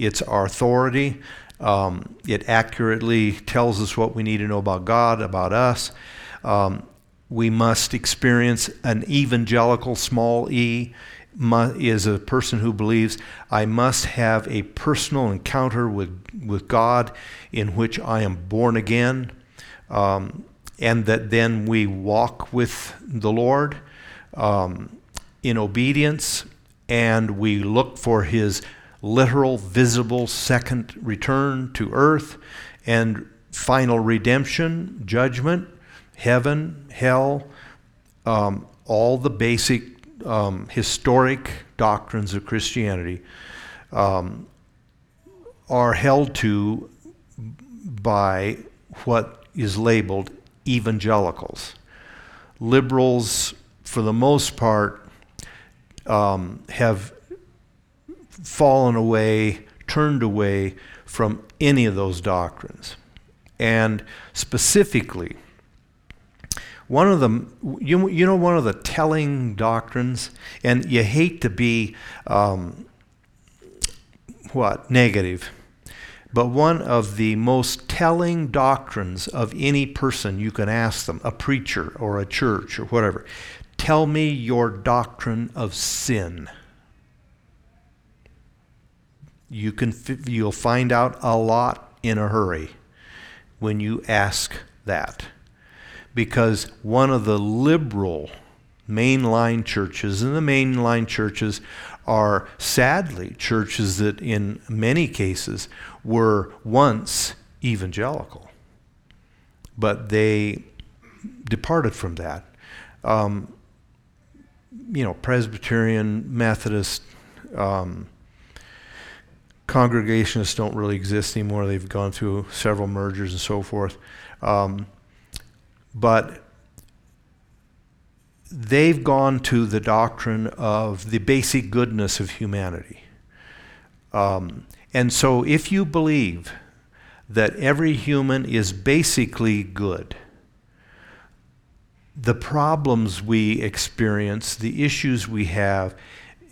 it's our authority. Um, it accurately tells us what we need to know about God, about us. Um, we must experience an evangelical small e is a person who believes I must have a personal encounter with, with God in which I am born again, um, and that then we walk with the Lord um, in obedience and we look for His literal, visible second return to earth and final redemption, judgment, heaven, hell, um, all the basic um, historic doctrines of Christianity um, are held to by what is labeled evangelicals. Liberals, for the most part, um, have fallen away, turned away from any of those doctrines. And specifically, one of them, you, you know, one of the telling doctrines, and you hate to be um, what? Negative, but one of the most telling doctrines of any person you can ask them, a preacher or a church or whatever, tell me your doctrine of sin you can you'll find out a lot in a hurry when you ask that. Because one of the liberal mainline churches and the mainline churches are sadly churches that in many cases were once evangelical but they departed from that. Um, you know presbyterian methodist um, congregationists don't really exist anymore. They've gone through several mergers and so forth. Um, but they've gone to the doctrine of the basic goodness of humanity. Um, and so if you believe that every human is basically good, the problems we experience, the issues we have,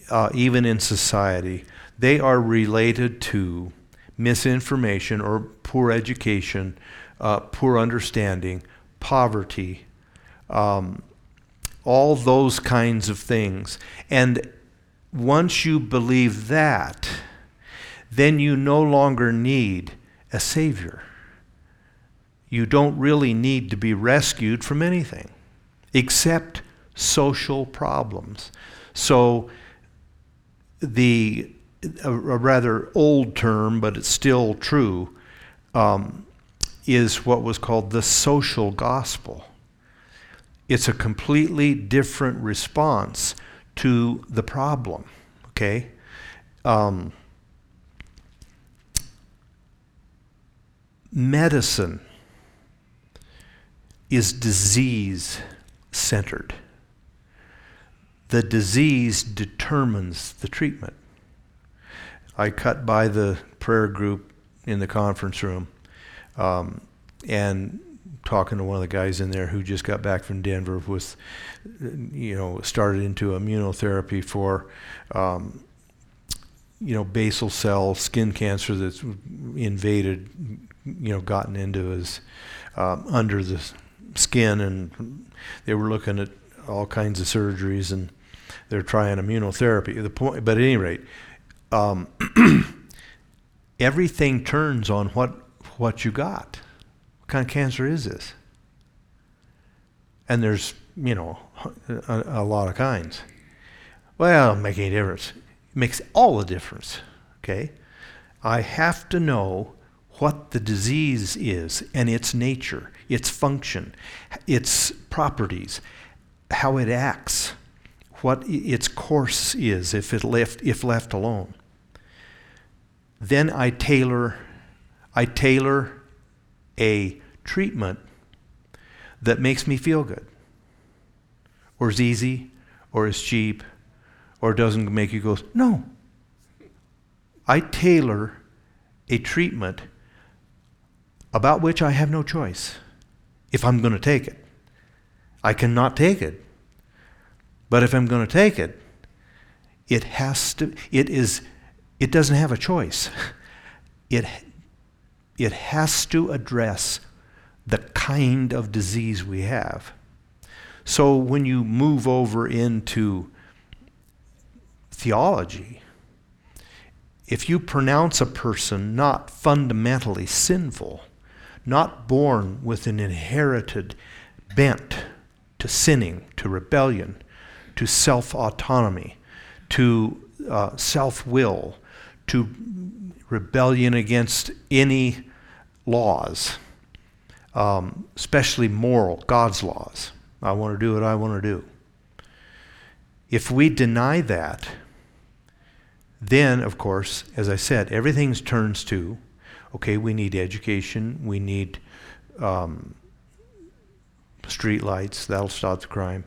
uh, even in society, they are related to misinformation or poor education, uh, poor understanding, poverty, um, all those kinds of things. And once you believe that, then you no longer need a Savior. You don't really need to be rescued from anything except social problems. So the a, a rather old term, but it's still true, um, is what was called the social gospel. It's a completely different response to the problem, okay? Um, medicine is disease centered. The disease determines the treatment. I cut by the prayer group in the conference room um, and talking to one of the guys in there who just got back from Denver with, you know, started into immunotherapy for, um, you know, basal cell skin cancer that's invaded, you know, gotten into his, um, under the skin. And they were looking at all kinds of surgeries and they're trying immunotherapy. The point, but at any rate, um, everything turns on what what you got. What kind of cancer is this? And there's you know a, a lot of kinds. Well, it make any difference. It makes all the difference. Okay, I have to know what the disease is and its nature, its function, its properties, how it acts, what its course is if it left if left alone then I tailor, I tailor a treatment that makes me feel good, or is easy, or is cheap, or doesn't make you go, no. I tailor a treatment about which I have no choice if I'm going to take it. I cannot take it. But if I'm going to take it, it has to, it is it doesn't have a choice. it, it has to address the kind of disease we have. So when you move over into theology, if you pronounce a person not fundamentally sinful, not born with an inherited bent to sinning, to rebellion, to self autonomy, to uh, self will, to rebellion against any laws, um, especially moral, God's laws. I want to do what I want to do. If we deny that, then, of course, as I said, everything turns to okay, we need education, we need um, street lights, that'll stop the crime.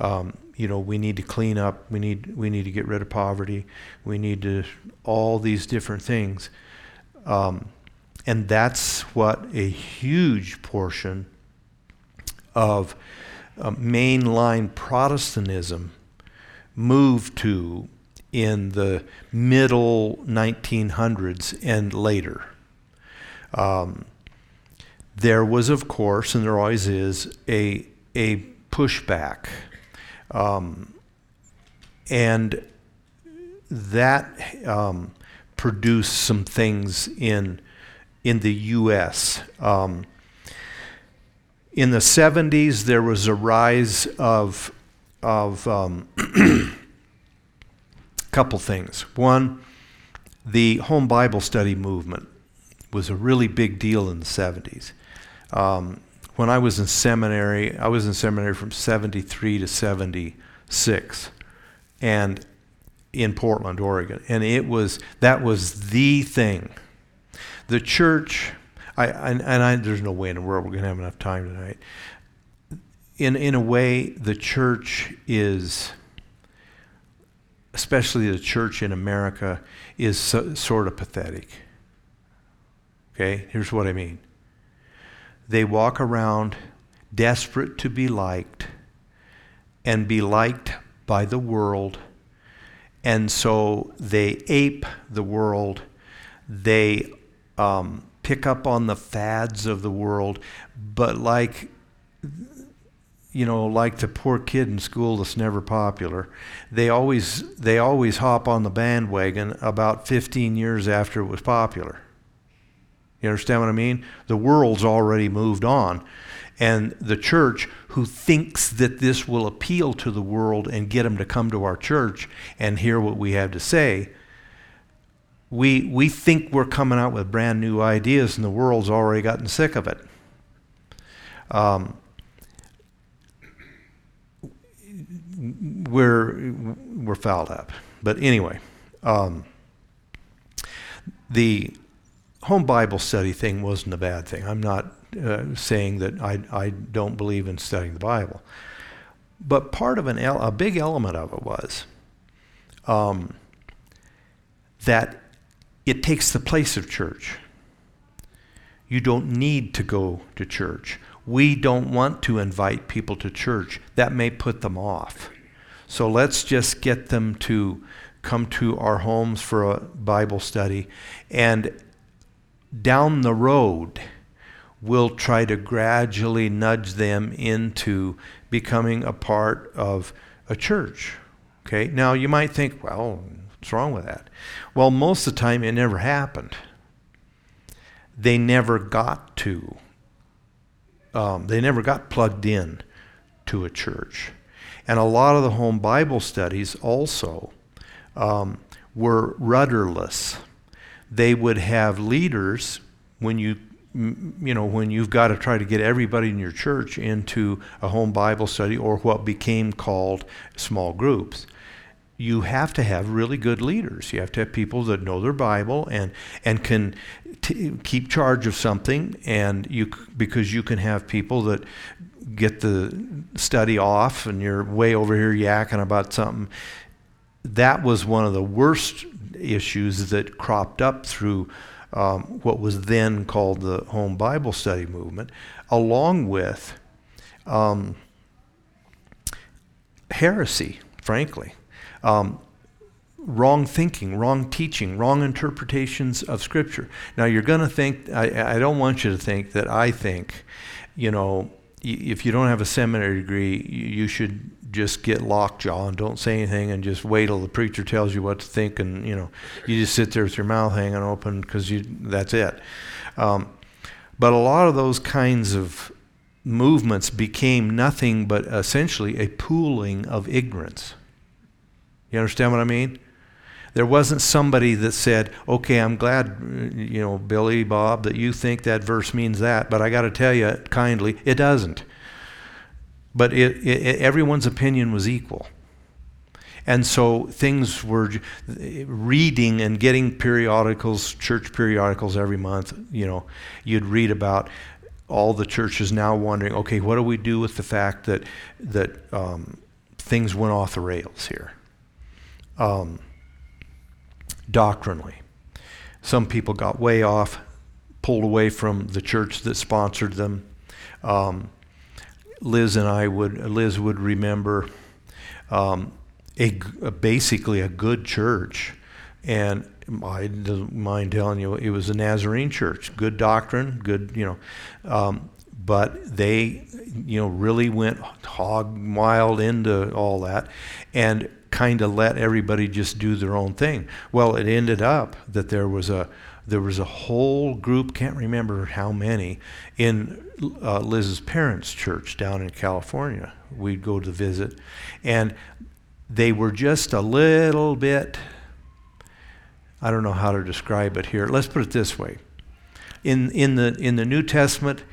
Um, you know, we need to clean up, we need, we need to get rid of poverty, we need to, all these different things. Um, and that's what a huge portion of uh, mainline Protestantism moved to in the middle 1900s and later. Um, there was, of course, and there always is, a, a pushback. Um, and that um, produced some things in, in the U.S. Um, in the 70s, there was a rise of, of um, a couple things. One, the home Bible study movement was a really big deal in the 70s. Um, when I was in seminary, I was in seminary from 73 to 76, and in Portland, Oregon, and it was that was the thing. The church, I, and, and I, there's no way in the world we're going to have enough time tonight. In in a way, the church is, especially the church in America, is so, sort of pathetic. Okay, here's what I mean they walk around desperate to be liked and be liked by the world. And so they ape the world. They um, pick up on the fads of the world. But like, you know, like the poor kid in school that's never popular, they always, they always hop on the bandwagon about 15 years after it was popular. You understand what I mean? The world's already moved on. And the church, who thinks that this will appeal to the world and get them to come to our church and hear what we have to say, we, we think we're coming out with brand new ideas and the world's already gotten sick of it. Um, we're, we're fouled up. But anyway, um, the home Bible study thing wasn't a bad thing. I'm not uh, saying that I, I don't believe in studying the Bible. But part of an el- a big element of it was um, that it takes the place of church. You don't need to go to church. We don't want to invite people to church. That may put them off. So let's just get them to come to our homes for a Bible study. And down the road, we'll try to gradually nudge them into becoming a part of a church. Okay, now you might think, well, what's wrong with that? Well, most of the time it never happened. They never got to, um, they never got plugged in to a church. And a lot of the home Bible studies also um, were rudderless they would have leaders when you you know when you've got to try to get everybody in your church into a home bible study or what became called small groups. You have to have really good leaders. You have to have people that know their bible and and can t- keep charge of something and you because you can have people that get the study off and you're way over here yakking about something. That was one of the worst issues that cropped up through um, what was then called the home Bible study movement, along with um, heresy, frankly. Um, wrong thinking, wrong teaching, wrong interpretations of Scripture. Now, you're going to think, I, I don't want you to think that I think, you know, if you don't have a seminary degree, you should just get lockjaw and don't say anything and just wait till the preacher tells you what to think and you know you just sit there with your mouth hanging open because you that's it. Um, but a lot of those kinds of movements became nothing but essentially a pooling of ignorance. You understand what I mean? There wasn't somebody that said, okay, I'm glad, you know, Billy, Bob, that you think that verse means that, but I got to tell you kindly, it doesn't. But it, it, everyone's opinion was equal. And so things were reading and getting periodicals, church periodicals every month. You know, you'd read about all the churches now wondering, okay, what do we do with the fact that that um, things went off the rails here? Um, doctrinally. Some people got way off, pulled away from the church that sponsored them. Um, Liz and I would, Liz would remember um, a, a, basically a good church. And I don't mind telling you, it was a Nazarene church, good doctrine, good, you know. Um, but they, you know, really went hog wild into all that. And kind of let everybody just do their own thing. Well, it ended up that there was a there was a whole group, can't remember how many, in uh, Liz's parents' church down in California. We'd go to visit, and they were just a little bit. I don't know how to describe it here. Let's put it this way: in in the in the New Testament,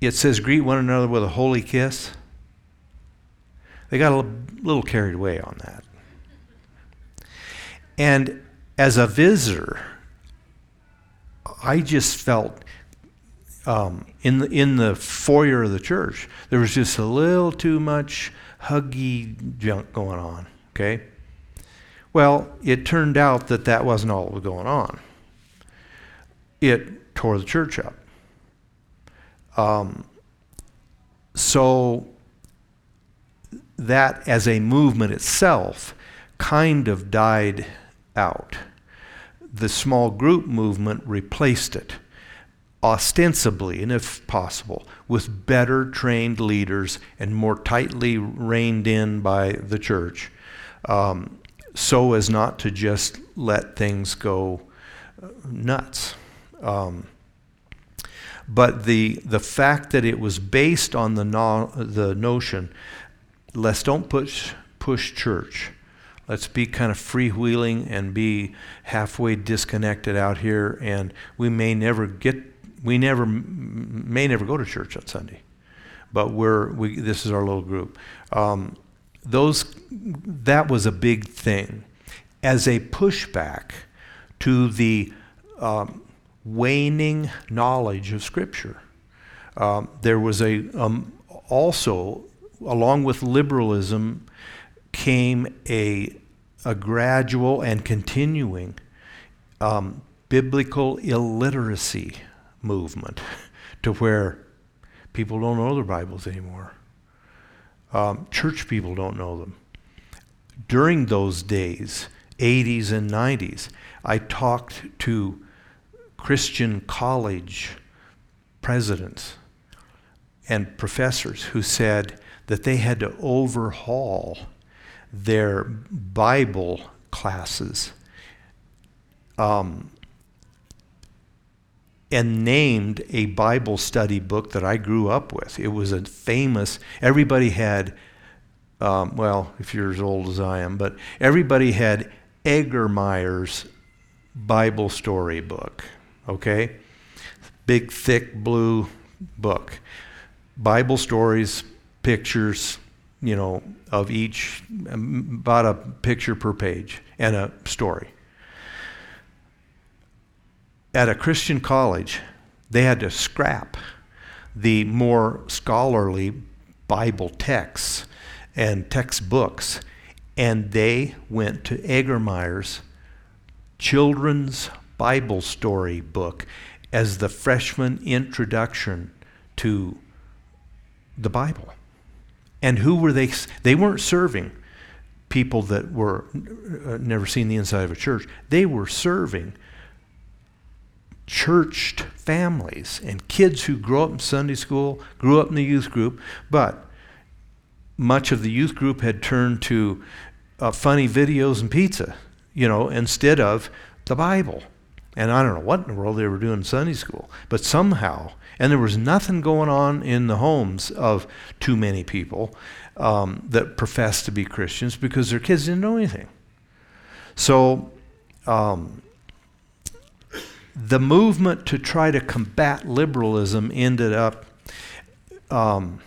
it says, "Greet one another with a holy kiss." They got a little carried away on that. And as a visitor, I just felt um, in the in the foyer of the church there was just a little too much huggy junk going on. Okay. Well, it turned out that that wasn't all that was going on. It tore the church up. Um, so that as a movement itself kind of died out. The small group movement replaced it, ostensibly, and if possible, with better trained leaders and more tightly reined in by the church, um, so as not to just let things go nuts. Um, but the, the fact that it was based on the, no, the notion let's don't push push church. Let's be kind of freewheeling and be halfway disconnected out here, and we may never get we never may never go to church on Sunday, but we're we this is our little group. Um, those that was a big thing as a pushback to the um, waning knowledge of Scripture. Um, there was a um, also along with liberalism came a, a gradual and continuing um, biblical illiteracy movement to where people don't know their Bibles anymore. Um, church people don't know them. During those days, 80s and 90s, I talked to Christian college presidents and professors who said, that they had to overhaul their Bible classes um, and named a Bible study book that I grew up with. It was a famous, everybody had, um, well, if you're as old as I am, but everybody had Egermeier's Bible story book, okay? Big, thick blue book. Bible stories pictures, you know, of each, um, about a picture per page and a story. At a Christian college, they had to scrap the more scholarly Bible texts and textbooks, and they went to Egermeier's children's Bible story book as the freshman introduction to the Bible. And who were they? They weren't serving people that were uh, never seen the inside of a church. They were serving churched families and kids who grew up in Sunday school, grew up in the youth group, but much of the youth group had turned to uh, funny videos and pizza, you know, instead of the Bible. And I don't know what in the world they were doing in Sunday school, but somehow, and there was nothing going on in the homes of too many people um, that professed to be Christians because their kids didn't know anything. So, um, the movement to try to combat liberalism ended up, um,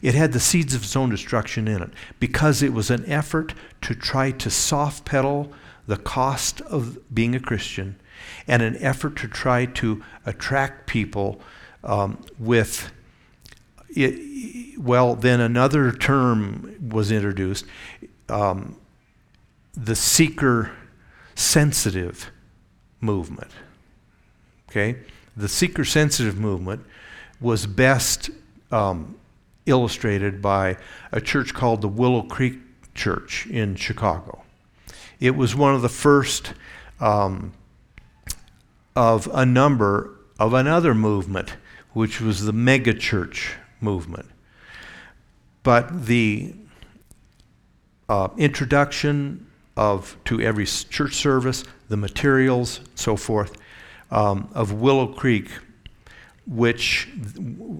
it had the seeds of its own destruction in it because it was an effort to try to soft pedal the cost of being a Christian and an effort to try to attract people um, with it, well, then another term was introduced um, the seeker sensitive movement. Okay? The seeker sensitive movement was best um, illustrated by a church called the Willow Creek Church in Chicago. It was one of the first um, of a number of another movement, which was the megachurch movement. But the uh, introduction of to every church service, the materials, so forth, um, of Willow Creek, which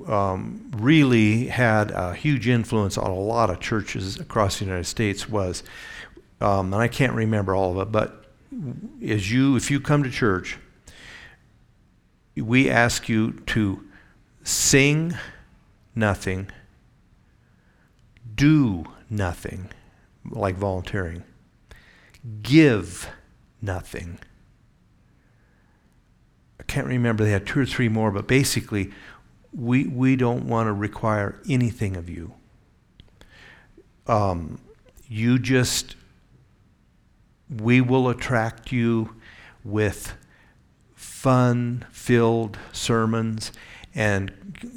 um, really had a huge influence on a lot of churches across the United States, was, um, and I can't remember all of it, but as you, if you come to church, we ask you to sing nothing, do nothing, like volunteering give nothing. I can't remember, they had two or three more, but basically, we, we don't want to require anything of you. Um, you just, we will attract you with fun filled sermons and,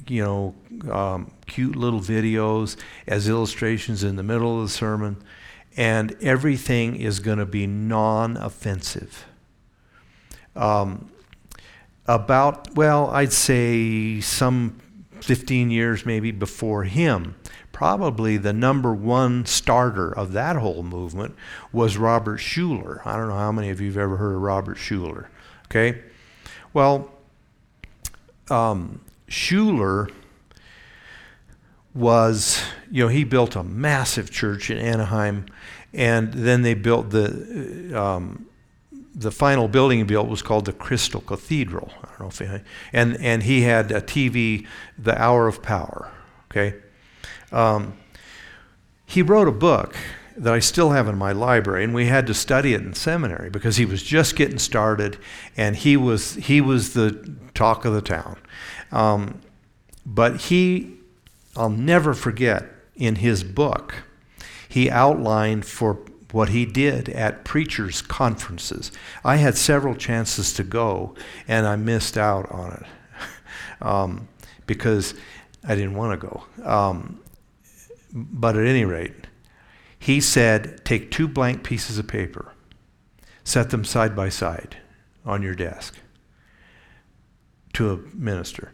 you know, um, cute little videos as illustrations in the middle of the sermon and everything is going to be non offensive. Um, about, well, I'd say some 15 years maybe before him, probably the number one starter of that whole movement was Robert Schuller. I don't know how many of you have ever heard of Robert Schuller. Okay? Well, um, Schuller was, you know, he built a massive church in Anaheim, and then they built the um, the final building he built was called the Crystal Cathedral. I don't know if he, and and he had a TV, The Hour of Power. Okay, um, he wrote a book that I still have in my library, and we had to study it in seminary because he was just getting started, and he was he was the talk of the town. Um, but he I'll never forget in his book, he outlined for what he did at preachers' conferences. I had several chances to go, and I missed out on it um, because I didn't want to go. Um, but at any rate, he said take two blank pieces of paper, set them side by side on your desk to a minister.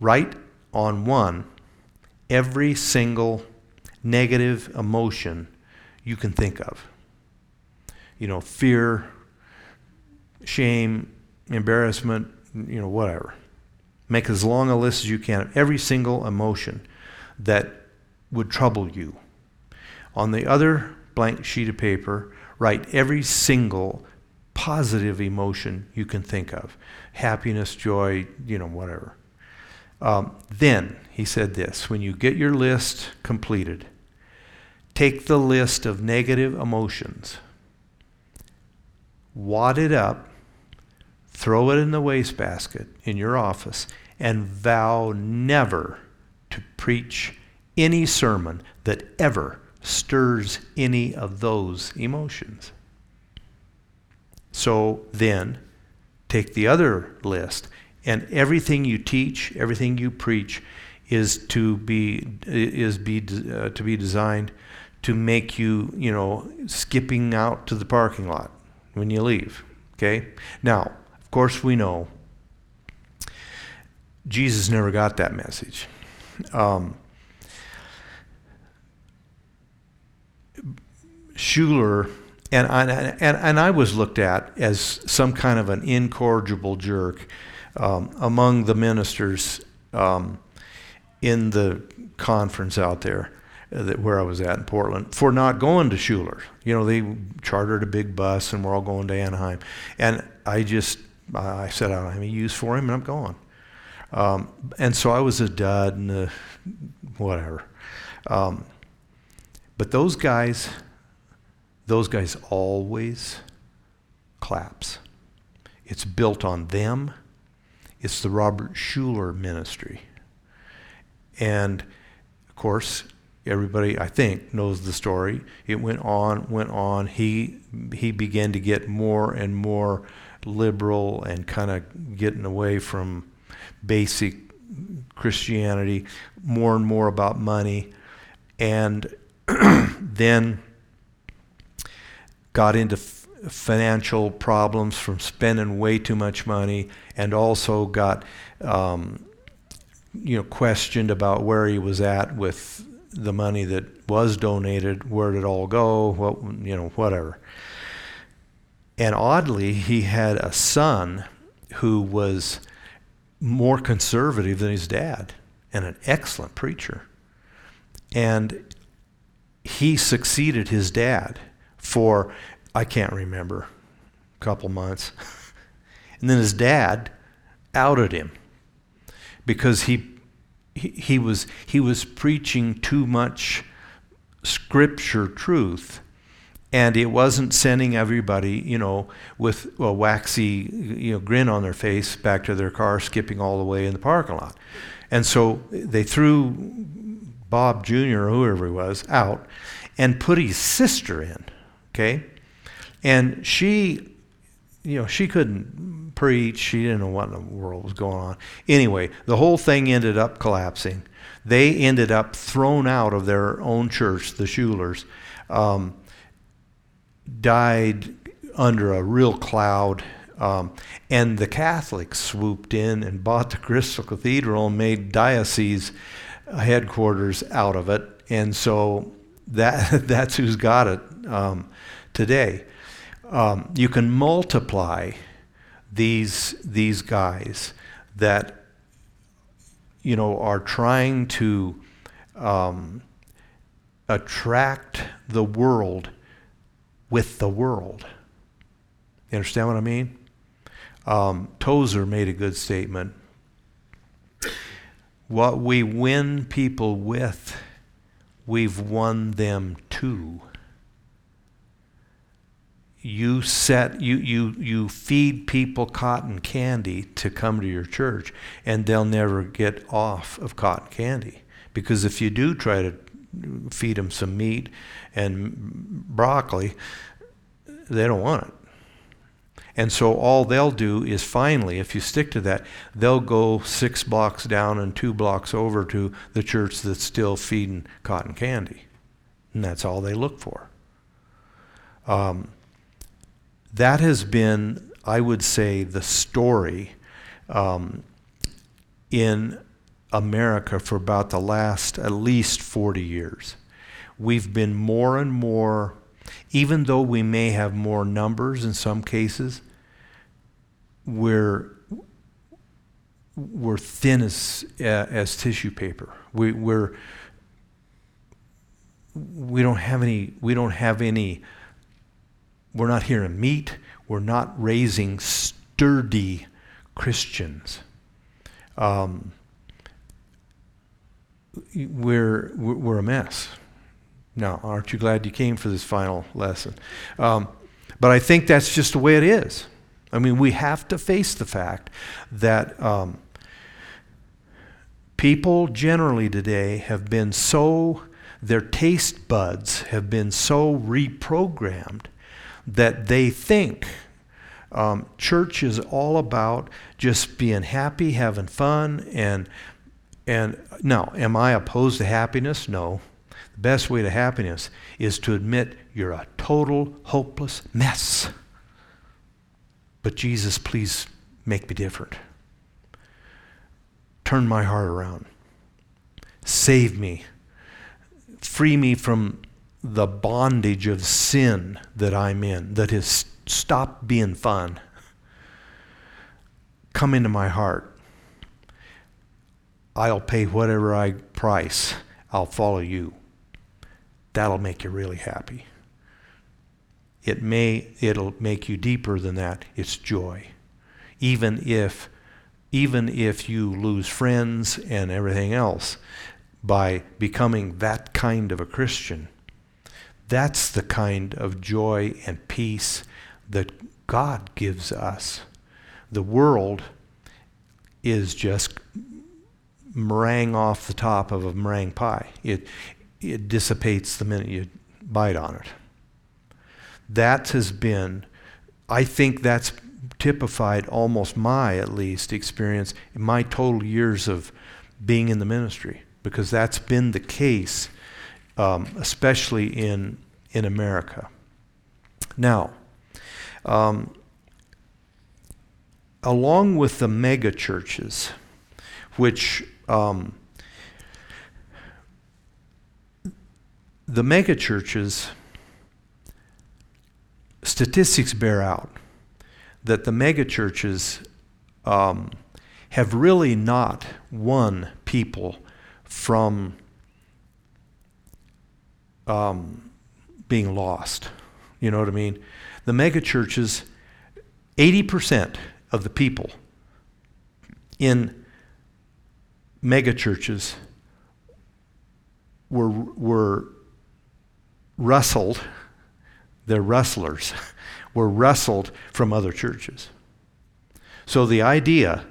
Write on one every single negative emotion you can think of. You know, fear, shame, embarrassment, you know, whatever. Make as long a list as you can of every single emotion that would trouble you. On the other blank sheet of paper, write every single positive emotion you can think of happiness, joy, you know, whatever. Um, then he said this when you get your list completed, take the list of negative emotions, wad it up, throw it in the wastebasket in your office, and vow never to preach any sermon that ever stirs any of those emotions. So then, take the other list and everything you teach, everything you preach, is to be is be uh, to be designed to make you, you know, skipping out to the parking lot when you leave. Okay? Now, of course, we know Jesus never got that message. Um, Schuller, and I, and, and I was looked at as some kind of an incorrigible jerk um, among the ministers um, in the conference out there uh, that, where I was at in Portland for not going to Schuller. You know, they chartered a big bus and we're all going to Anaheim. And I just, I said, I don't have any use for him and I'm going. Um, and so I was a dud and a whatever. Um, but those guys, those guys always claps. It's built on them. It's the Robert Schuller ministry. And of course, everybody I think knows the story. It went on, went on. He he began to get more and more liberal and kind of getting away from basic Christianity, more and more about money, and then got into f- financial problems from spending way too much money, and also got um, you know questioned about where he was at with the money that was donated, where did it all go, what you know, whatever. And oddly, he had a son who was more conservative than his dad and an excellent preacher. And he succeeded his dad for, I can't remember, a couple months. and then his dad outed him because he, he, he, was, he was preaching too much scripture truth and it wasn't sending everybody, you know, with a waxy, you know, grin on their face back to their car, skipping all the way in the parking lot. And so they threw Bob Jr. or whoever he was out and put his sister in, okay? And she, you know, she couldn't preach. She didn't know what in the world was going on. Anyway, the whole thing ended up collapsing. They ended up thrown out of their own church, the Schullers. Um, died under a real cloud. Um, and the Catholics swooped in and bought the Crystal Cathedral and made diocese headquarters out of it. And so that, that's who's got it um, today. Um, you can multiply these, these guys that you know are trying to um, attract the world with the world. You understand what I mean? Um, Tozer made a good statement. What we win people with, we've won them too. You set you you you feed people cotton candy to come to your church, and they'll never get off of cotton candy because if you do try to feed them some meat and broccoli, they don't want it. And so all they'll do is finally, if you stick to that, they'll go six blocks down and two blocks over to the church that's still feeding cotton candy. And that's all they look for. Um, that has been, I would say, the story um, in America for about the last at least 40 years. We've been more and more, even though we may have more numbers in some cases, we're, we're thin as, as tissue paper. We, we're, we don't have any, we don't have any, we're not here to meet, we're not raising sturdy Christians. Um, we're, we're a mess. Now, aren't you glad you came for this final lesson? Um, but I think that's just the way it is. I mean, we have to face the fact that um, people generally today have been so, their taste buds have been so reprogrammed that they think um, church is all about just being happy, having fun, and and now, am I opposed to happiness? No. The best way to happiness is to admit you're a total hopeless mess. But Jesus, please make me different. Turn my heart around. Save me. Free me from the bondage of sin that I'm in, that has stopped being fun. Come into my heart. I'll pay whatever I price. I'll follow you. That'll make you really happy. It may it'll make you deeper than that. It's joy. Even if even if you lose friends and everything else by becoming that kind of a Christian, that's the kind of joy and peace that God gives us. The world is just meringue off the top of a meringue pie. It, it dissipates the minute you bite on it. That has been, I think that's typified almost my, at least, experience in my total years of being in the ministry, because that's been the case, um, especially in, in America. Now, um, along with the mega churches, which um, the mega churches, statistics bear out that the megachurches um, have really not won people from um, being lost. You know what I mean? The megachurches, 80% of the people in megachurches were, were wrestled, they're wrestlers, were wrestled from other churches. So the idea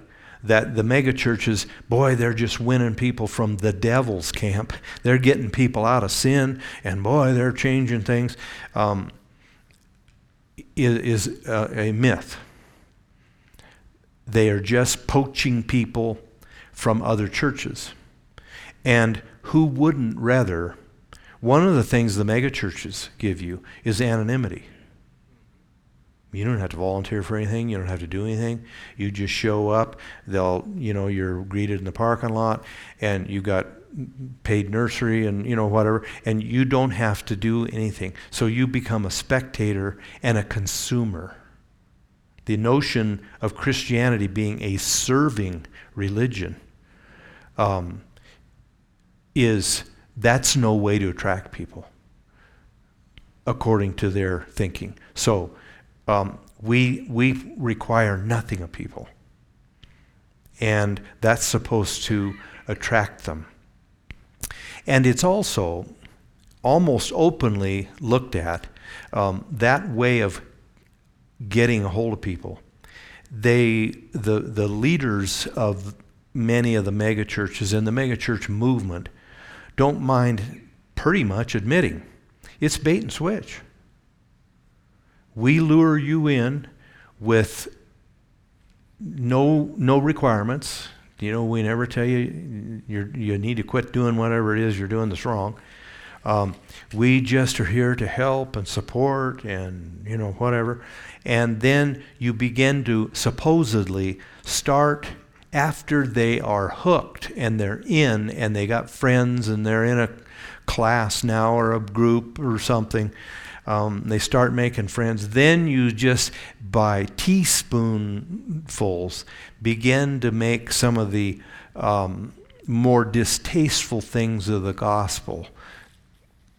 that the mega churches, boy, they're just winning people from the devil's camp. They're getting people out of sin, and boy, they're changing things. Um, is, is a, a myth. They are just poaching people from other churches. And who wouldn't rather? One of the things the megachurches give you is anonymity. You don't have to volunteer for anything. You don't have to do anything. You just show up. They'll, you know, you're greeted in the parking lot, and you got paid nursery and you know whatever, and you don't have to do anything. So you become a spectator and a consumer. The notion of Christianity being a serving religion um, is that's no way to attract people according to their thinking. So um, we, we require nothing of people. And that's supposed to attract them. And it's also almost openly looked at um, that way of getting a hold of people. They, the, the leaders of many of the megachurches and the megachurch movement don't mind pretty much admitting it's bait and switch. We lure you in with no, no requirements. You know, we never tell you you need to quit doing whatever it is you're doing that's wrong. Um, we just are here to help and support and, you know, whatever. And then you begin to supposedly start after they are hooked and they're in and they got friends and they're in a class now or a group or something um, they start making friends. Then you just, by teaspoonfuls, begin to make some of the um, more distasteful things of the gospel.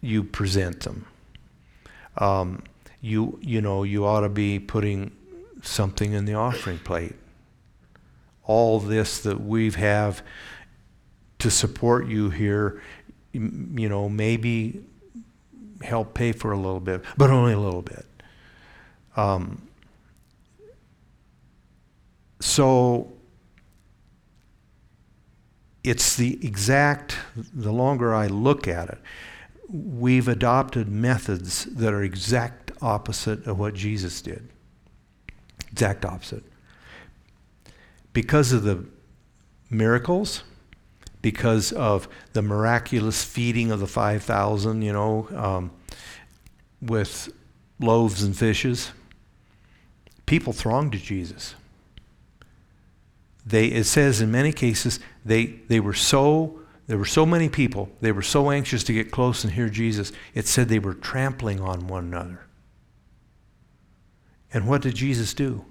You present them. Um, you, you know, you ought to be putting something in the offering plate. All this that we have to support you here, you know, maybe help pay for a little bit, but only a little bit. Um, so it's the exact, the longer I look at it, we've adopted methods that are exact opposite of what Jesus did. Exact opposite. Because of the miracles, because of the miraculous feeding of the 5,000, you know, um, with loaves and fishes. People thronged to Jesus. They, it says in many cases, they, they were so, there were so many people, they were so anxious to get close and hear Jesus, it said they were trampling on one another. And what did Jesus do?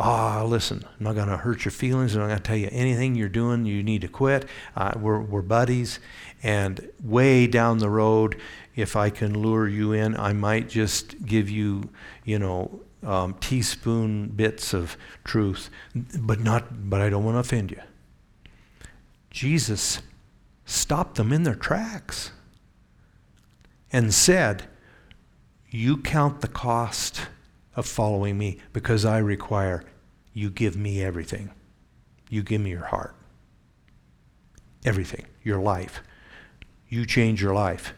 Ah, listen, I'm not going to hurt your feelings. I'm not going to tell you anything you're doing. You need to quit. Uh, we're, we're buddies. And way down the road, if I can lure you in, I might just give you, you know, um, teaspoon bits of truth, but not. But I don't want to offend you. Jesus stopped them in their tracks and said, "You count the cost." Of following me because I require you give me everything. You give me your heart. Everything. Your life. You change your life.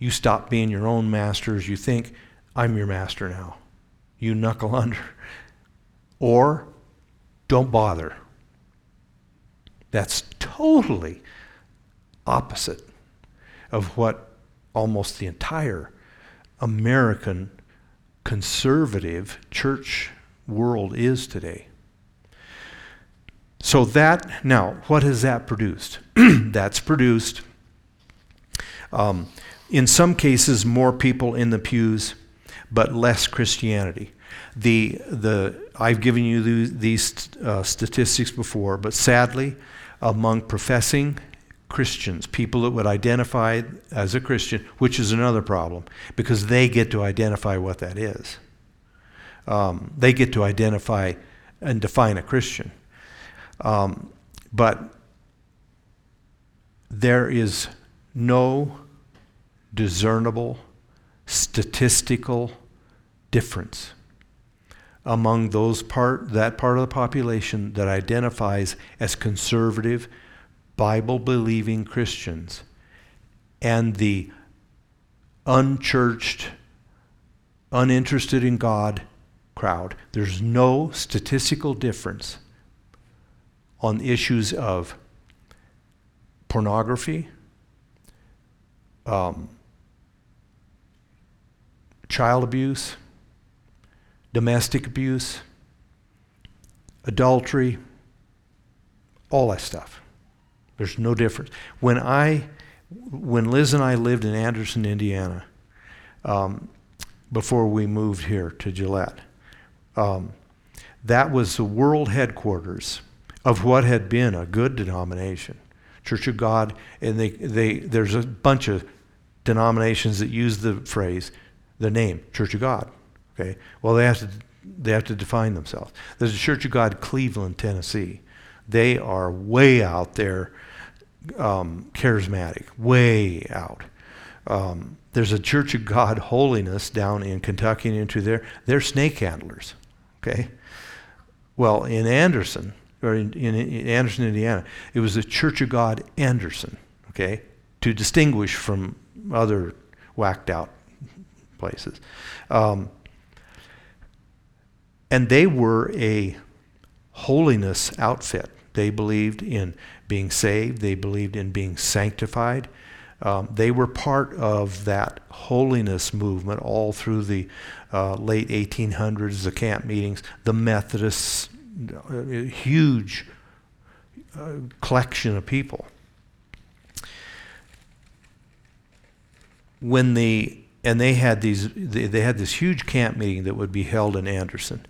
You stop being your own masters. You think, I'm your master now. You knuckle under. Or don't bother. That's totally opposite of what almost the entire American conservative church world is today. So, that, now, what has that produced? That's produced, um, in some cases, more people in the pews, but less Christianity. The, the, I've given you these uh, statistics before, but sadly, among professing Christians, people that would identify as a Christian, which is another problem because they get to identify what that is. Um, they get to identify and define a Christian. Um, but there is no discernible statistical difference among those part that part of the population that identifies as conservative Bible believing Christians and the unchurched, uninterested in God crowd. There's no statistical difference on issues of pornography, um, child abuse, domestic abuse, adultery, all that stuff. There's no difference. When I, when Liz and I lived in Anderson, Indiana, um, before we moved here to Gillette, um, that was the world headquarters of what had been a good denomination, Church of God, and they, they there's a bunch of denominations that use the phrase, the name Church of God. Okay, well they have to they have to define themselves. There's a Church of God, Cleveland, Tennessee. They are way out there um, charismatic, way out. Um, there's a Church of God Holiness down in Kentucky and into there. They're snake handlers. Okay? Well, in Anderson, or in, in, Anderson, Indiana, it was the Church of God Anderson. Okay? To distinguish from other whacked out places. Um, and they were a holiness outfit. They believed in being saved, they believed in being sanctified. Um, they were part of that holiness movement all through the uh, late 1800s, the camp meetings, the Methodists, a uh, huge uh, collection of people. When the and they had these they had this huge camp meeting that would be held in Anderson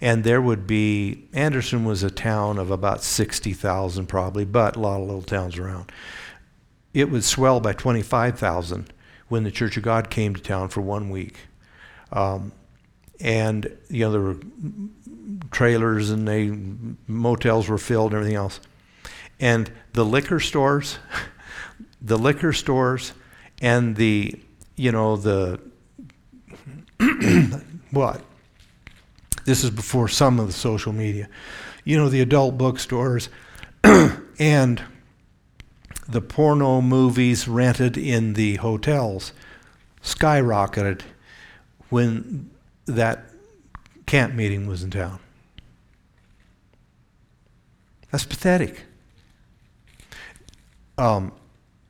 and there would be Anderson was a town of about 60,000 probably, but a lot of little towns around. It would swell by 25,000 when the Church of God came to town for one week. Um, and you know there were trailers and they motels were filled and everything else. And the liquor stores, the liquor stores and the you know the what this is before some of the social media. You know, the adult bookstores and the porno movies rented in the hotels skyrocketed when that camp meeting was in town. That's pathetic. um,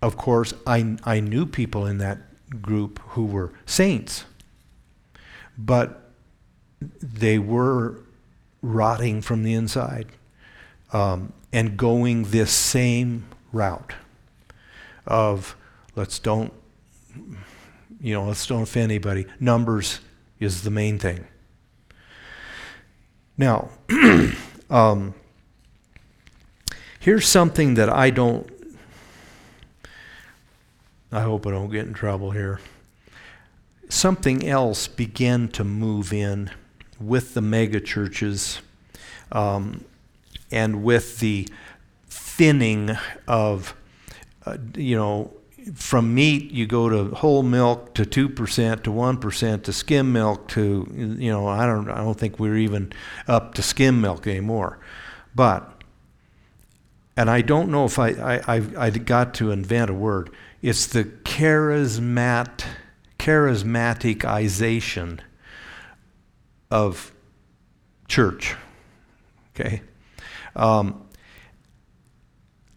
of course, I, I knew people in that group who were saints, but they were rotting from the inside um, and going this same route of let's don't you know let's don't offend anybody. Numbers is the main thing. Now um, here's something that i don't i hope i don't get in trouble here. Something else began to move in with the mega churches um, and with the thinning of, uh, you know, from meat you go to whole milk to 2% to 1% to skim milk to you know I don't I don't think we're even up to skim milk anymore. But and I don't know if I I I, I got to invent a word. It's the charismat charismaticization of church okay um,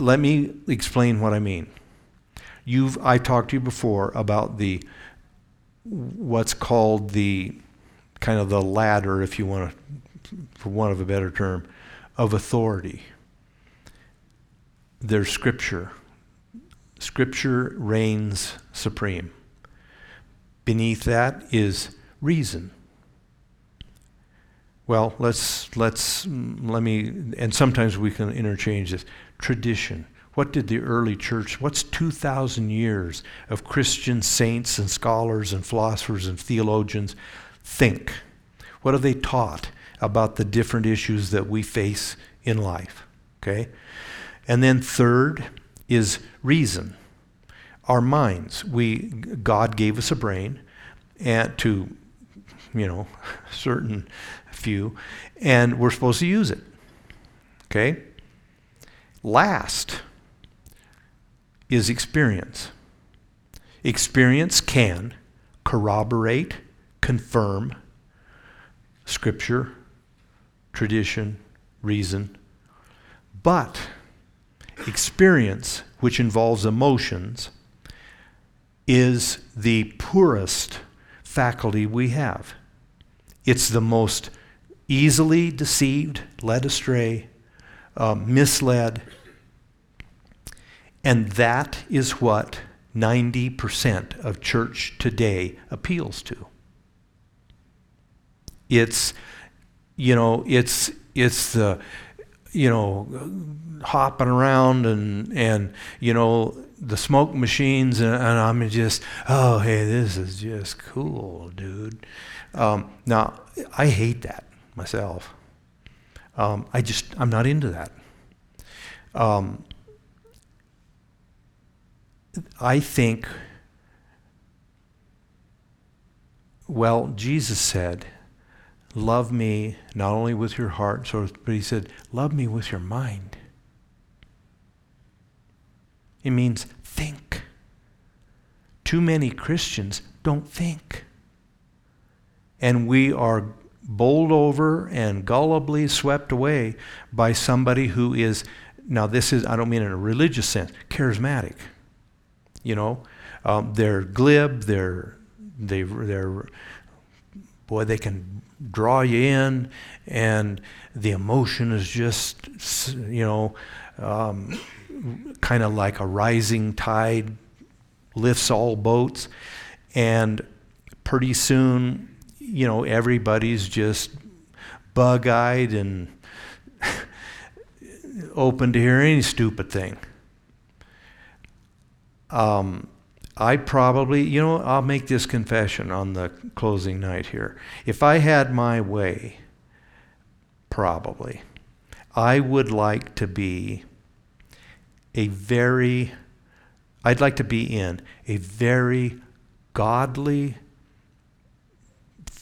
let me explain what I mean. You've I talked to you before about the what's called the kind of the ladder, if you want to, for want of a better term, of authority. There's Scripture. Scripture reigns supreme. Beneath that is reason. Well, let's let's let me and sometimes we can interchange this tradition. What did the early church, what's 2,000 years of Christian saints and scholars and philosophers and theologians think? What have they taught about the different issues that we face in life? Okay? And then third is reason. Our minds. We God gave us a brain and to you know certain few, and we're supposed to use it. Okay? Last is experience. Experience can corroborate, confirm scripture, tradition, reason, but experience, which involves emotions, is the poorest faculty we have. It's the most easily deceived, led astray, uh, misled. And that is what 90% of church today appeals to. It's, you know, it's, it's the, you know, hopping around and, and you know, the smoke machines, and, and I'm just, oh, hey, this is just cool, dude. Um, now, I hate that myself. Um, I just, I'm not into that. Um, I think, well, Jesus said, Love me not only with your heart, but he said, Love me with your mind. It means think. Too many Christians don't think. And we are bowled over and gullibly swept away by somebody who is, now this is, I don't mean in a religious sense, charismatic. You know, um, they're glib, they're, they, they're, boy, they can draw you in, and the emotion is just, you know, um, kind of like a rising tide lifts all boats. And pretty soon, you know, everybody's just bug eyed and open to hear any stupid thing. Um, I probably, you know, I'll make this confession on the closing night here. If I had my way, probably, I would like to be a very, I'd like to be in a very godly,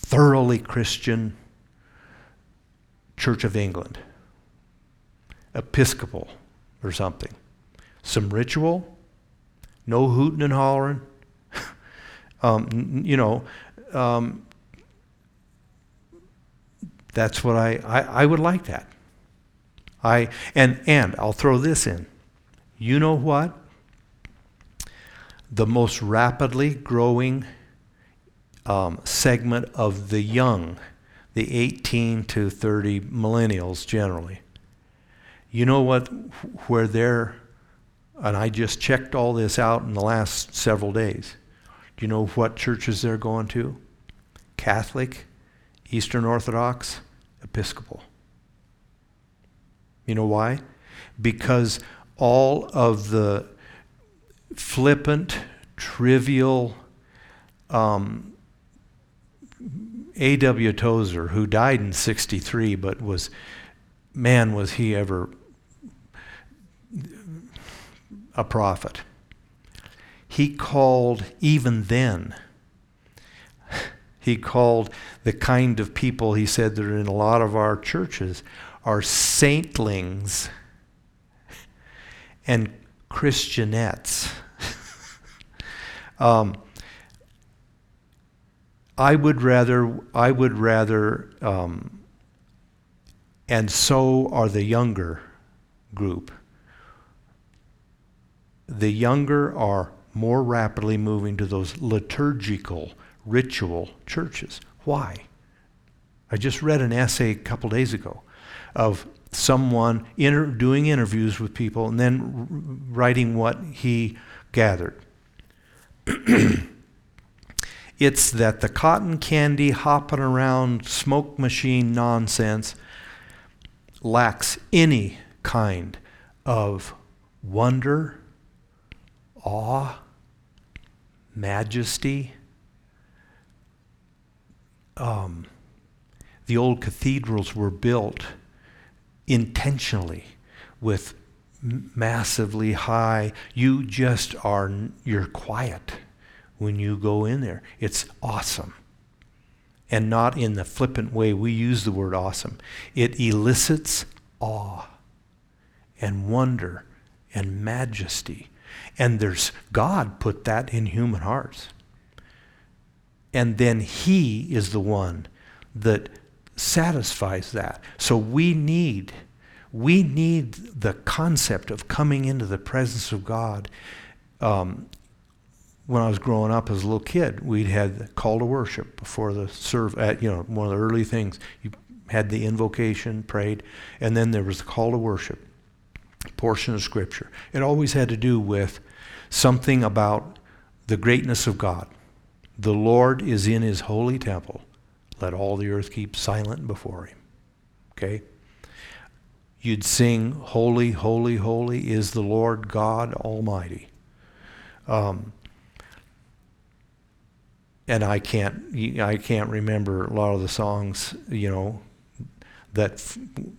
thoroughly Christian Church of England, Episcopal or something. Some ritual, no hooting and hollering. um, you know, um, that's what I, I, I would like that. I and and I'll throw this in. You know what? the most rapidly growing um, segment of the young, the 18 to 30 millennials generally. You know what, where they're, and I just checked all this out in the last several days. Do you know what churches they're going to? Catholic, Eastern Orthodox, Episcopal. You know why? Because all of the flippant, trivial, um, A.W. Tozer, who died in 63, but was, man, was he ever a prophet. He called, even then, he called the kind of people he said that are in a lot of our churches are saintlings and Christianettes. um, I would rather, I would rather, um, and so are the younger group. The younger are more rapidly moving to those liturgical, ritual churches. Why? I just read an essay a couple days ago of someone inter- doing interviews with people and then writing what he gathered. it's that the cotton candy hopping around smoke machine nonsense lacks any kind of wonder, awe, majesty. Um, the old cathedrals were built intentionally with massively high. You just are, you're quiet when you go in there. It's awesome. And not in the flippant way we use the word awesome. It elicits awe and wonder and majesty. And there's God put that in human hearts. And then He is the one that satisfies that. So we need we need the concept of coming into the presence of God. Um, when I was growing up as a little kid, we'd had the call to worship before the serve. At you know one of the early things, you had the invocation, prayed, and then there was the call to worship portion of Scripture. It always had to do with something about the greatness of God. The Lord is in His holy temple. Let all the earth keep silent before him. Okay? You'd sing, Holy, Holy, Holy is the Lord God Almighty. Um, and I can't, I can't remember a lot of the songs, you know, that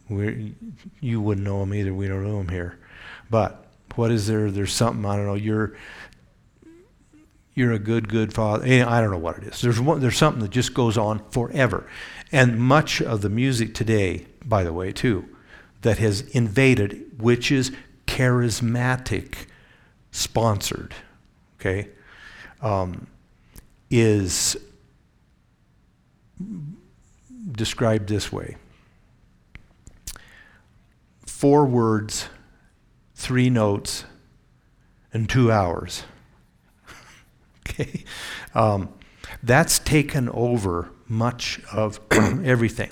we you wouldn't know them either. We don't know them here. But what is there? There's something, I don't know, you're, you're a good, good father. Eh, I don't know what it is. There's, one, there's something that just goes on forever. And much of the music today, by the way, too, that has invaded, which is charismatic sponsored, okay, um, is described this way four words, three notes, and two hours. Okay? Um, that's taken over much of everything.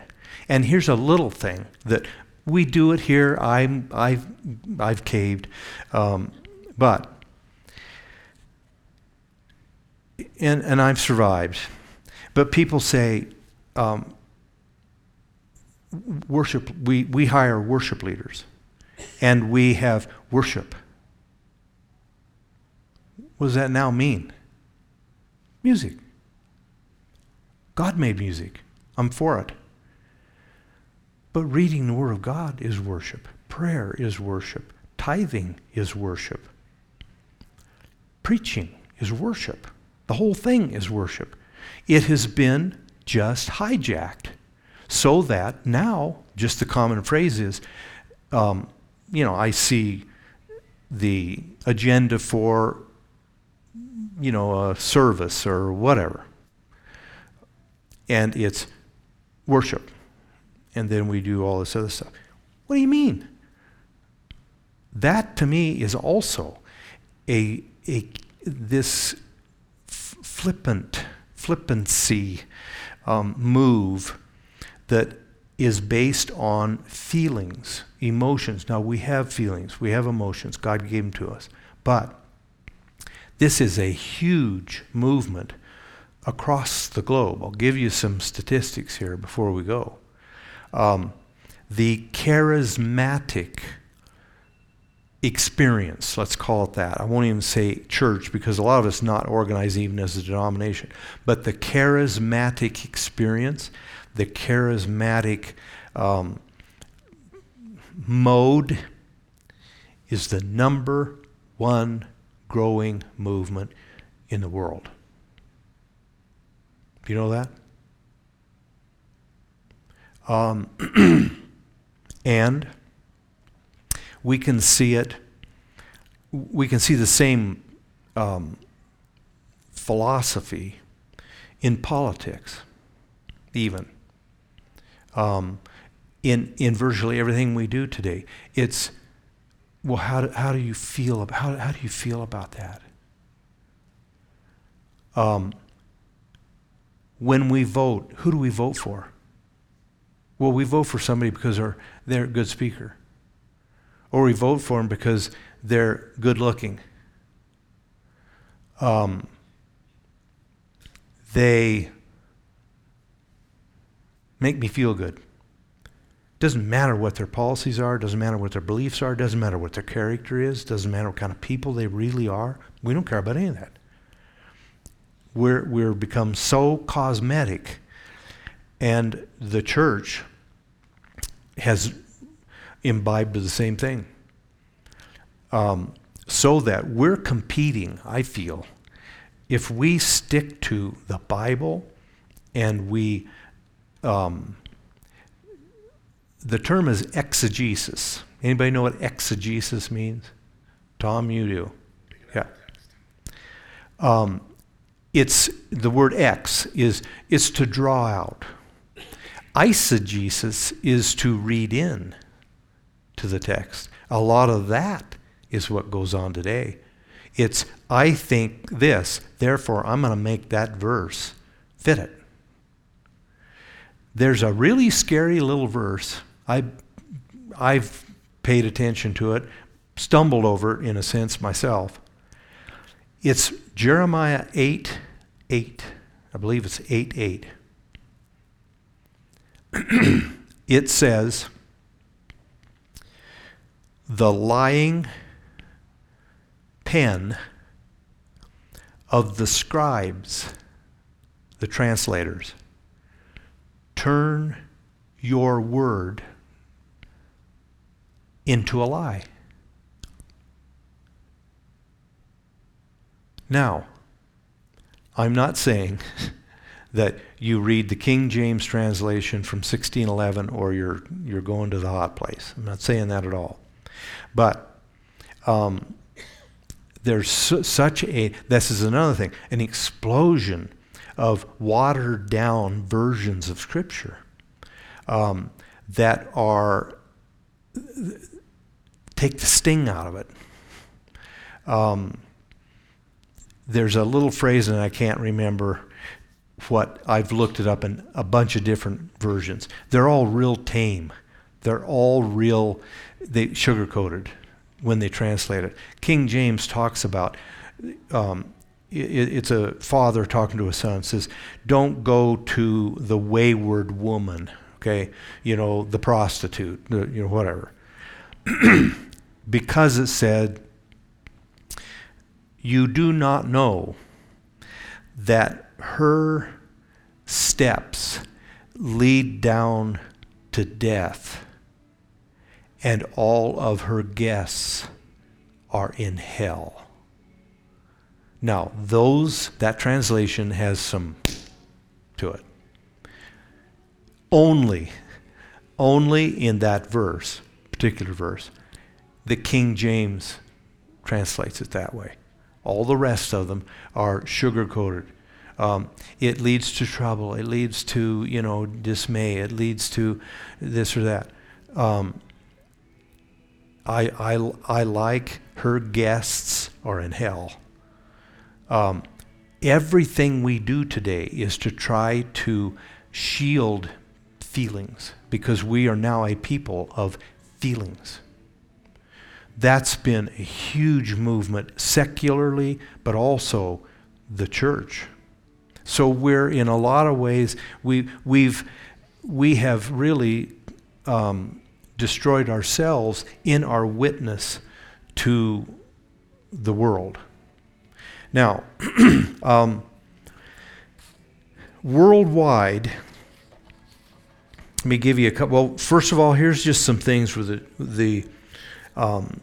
And here's a little thing that we do it here. I'm, I've, I've caved. Um, but, and, and I've survived. But people say, um, worship, we, we hire worship leaders and we have worship. What does that now mean? Music. God made music. I'm for it. But reading the Word of God is worship. Prayer is worship. Tithing is worship. Preaching is worship. The whole thing is worship. It has been just hijacked so that now, just the common phrase is, um, you know, I see the agenda for you know, a service or whatever. And it's worship. And then we do all this other stuff. What do you mean? That to me is also a, a this flippant, flippancy um, move that is based on feelings, emotions. Now, we have feelings, we have emotions. God gave them to us. But this is a huge movement across the globe. I'll give you some statistics here before we go. Um, the charismatic experience, let's call it that. I won't even say church because a lot of it's not organized even as a denomination. But the charismatic experience, the charismatic um, mode is the number one growing movement in the world. Do you know that? Um, and we can see it, we can see the same um, philosophy in politics, even. Um, in, in virtually everything we do today. It's, well, how do, how do you feel, about, how, how do you feel about that? Um, when we vote, who do we vote for? Well, we vote for somebody because they're, they're a good speaker or we vote for them because they're good looking. Um, they make me feel good. Doesn't matter what their policies are, doesn't matter what their beliefs are, doesn't matter what their character is, doesn't matter what kind of people they really are. We don't care about any of that. We're, we're become so cosmetic, and the church has imbibed the same thing. Um, so that we're competing, I feel, if we stick to the Bible and we, um, the term is exegesis. Anybody know what exegesis means? Tom, you do. Yeah. Um, it's the word ex is it's to draw out. Eisegesis is to read in to the text. A lot of that is what goes on today. It's, I think this, therefore I'm going to make that verse fit it. There's a really scary little verse. I, I've paid attention to it, stumbled over it in a sense myself. It's Jeremiah 8 8. I believe it's 8 8. it says, the lying pen of the scribes, the translators. Turn your word into a lie. Now, I'm not saying that you read the King James translation from 1611 or you're, you're going to the hot place. I'm not saying that at all. But um, there's su- such a, this is another thing, an explosion of watered down versions of Scripture um, that are, take the sting out of it. Um, there's a little phrase, and I can't remember what I've looked it up in a bunch of different versions. They're all real tame. They're all real they sugar-coated when they translate it. King James talks about um, it, it's a father talking to a son says, "Don't go to the wayward woman." Okay, you know the prostitute, you know whatever, because it said, "You do not know that her steps lead down to death." And all of her guests are in hell. Now, those that translation has some to it. Only only in that verse, particular verse, the King James translates it that way. All the rest of them are sugar coated. Um, it leads to trouble. It leads to you know dismay. It leads to this or that. Um, I, I, I like her guests are in hell. Um, everything we do today is to try to shield feelings because we are now a people of feelings. That's been a huge movement secularly, but also the church. So we're in a lot of ways we we've we have really um, destroyed ourselves in our witness to the world. Now, um, worldwide, let me give you a couple. Well, first of all, here's just some things for the, the um,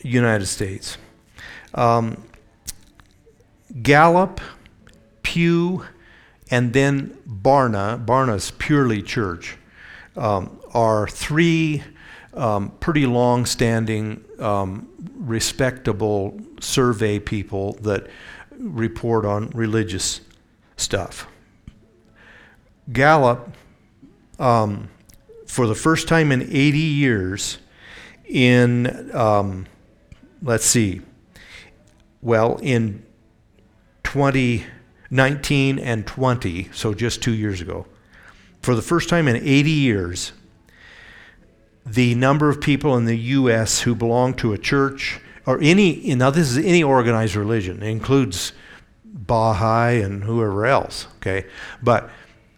United States. Um, Gallup, Pew, and then Barna, Barna's purely church, um, are three um, pretty long standing, um, respectable survey people that report on religious stuff. Gallup, um, for the first time in 80 years, in, um, let's see, well, in 2019 and 20, so just two years ago, for the first time in 80 years, the number of people in the U.S. who belong to a church or any, know, this is any organized religion. It includes Baha'i and whoever else, okay? But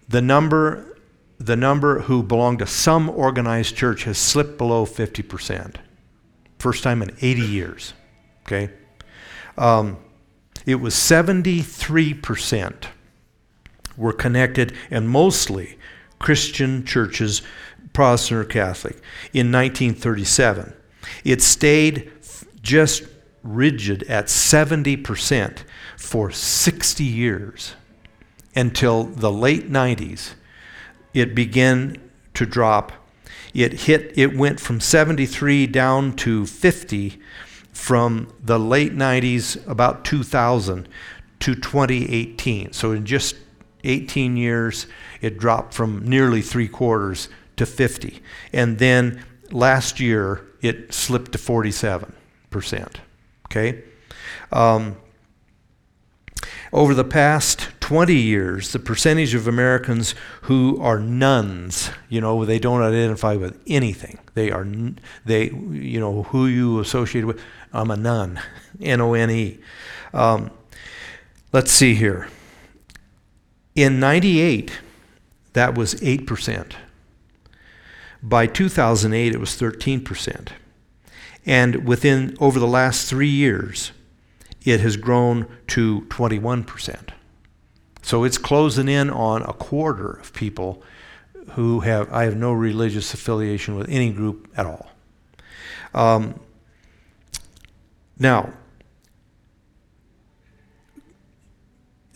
the number, the number who belong to some organized church has slipped below 50%. First time in 80 years, okay? Um, it was 73% were connected, and mostly Christian churches Protestant or Catholic, in 1937. It stayed just rigid at 70% for 60 years until the late 90s. It began to drop. It hit it went from 73 down to 50 from the late 90s about 2000 to 2018. So in just 18 years it dropped from nearly 3 quarters to 50. And then last year, it slipped to 47%. Okay? Um, over the past 20 years, the percentage of Americans who are nones, you know, they don't identify with anything. They are, they, you know, who you associate with, I'm a nun, N O N E. Um, let's see here. In 98, that was 8%. By 2008, it was 13%. And within, over the last three years, it has grown to 21%. So it's closing in on a quarter of people who have, I have no religious affiliation with any group at all. Um, now,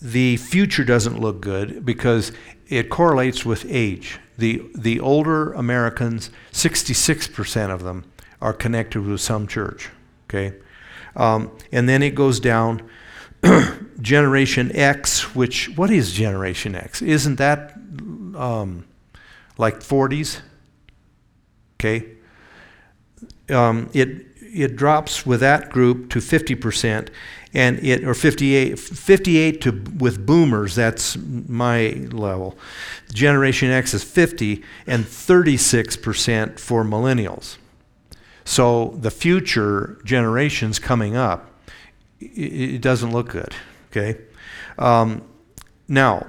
the future doesn't look good because it correlates with age. The, the older Americans, 66% of them are connected with some church. Okay? Um, and then it goes down. Generation X, which, what is Generation X? Isn't that um, like 40s? Okay? Um, it, it drops with that group to 50% and it or 58 58 to with boomers that's my level. Generation x is 50 and 36% for millennials. So the future generations coming up it, it doesn't look good okay? Um, now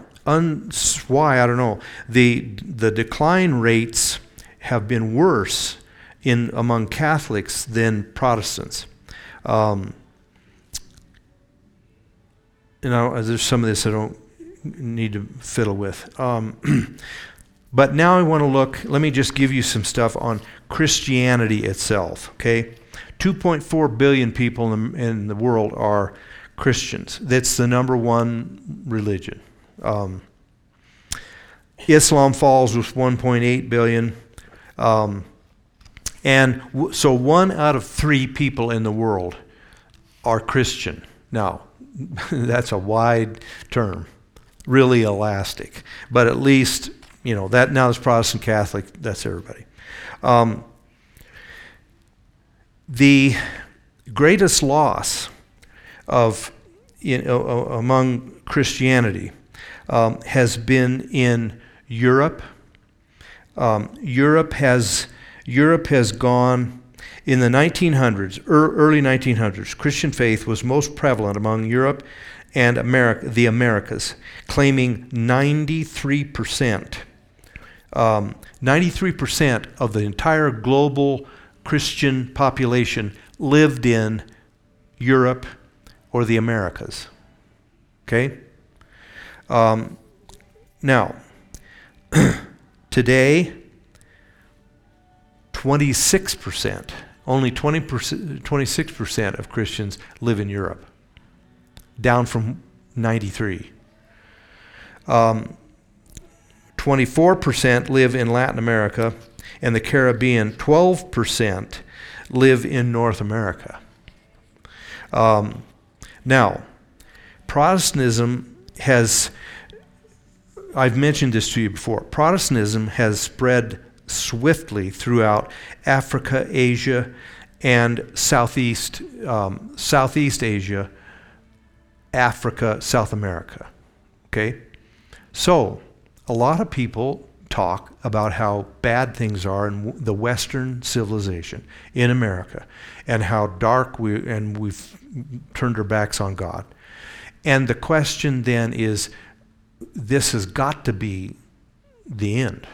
why i don't know. The the decline rates have been worse in among catholics than protestants. Um, you know, there's some of this I don't need to fiddle with. Um, but now I want to look, let me just give you some stuff on Christianity itself, okay? 2.4 billion people in the, in the world are Christians. That's the number one religion. Um, Islam falls with 1.8 billion. Um, and w- so one out of three people in the world are Christian. Now, that's a wide term, really elastic. But at least, you know, that now is Protestant Catholic, that's everybody. Um, the greatest loss of in, uh, among Christianity um, has been in Europe. Um, Europe has Europe has gone in the 1900s, er, early 1900s. Christian faith was most prevalent among Europe and America, the Americas, claiming 93 percent. Um, 93% of the entire global Christian population lived in Europe or the Americas. Okay? Um, now, today, 26%, only 20%, 26% of Christians live in Europe, down from 93. Um, 24% live in Latin America, and the Caribbean, 12% live in North America. Um, now, Protestantism has, I've mentioned this to you before, Protestantism has spread swiftly throughout Africa, Asia, and Southeast, um, Southeast Asia, Africa, South America. Okay? So, a lot of people talk about how bad things are in the Western civilization in America and how dark we and we've turned our backs on God. And the question then is this has got to be the end.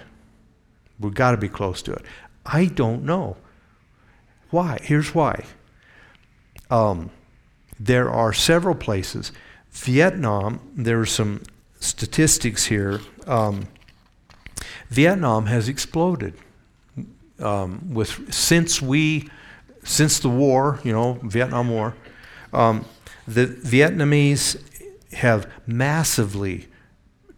We've got to be close to it. I don't know. Why? Here's why. Um, there are several places. Vietnam, there are some statistics here. Um, Vietnam has exploded um, with since we since the war, you know, Vietnam War. Um, the Vietnamese have massively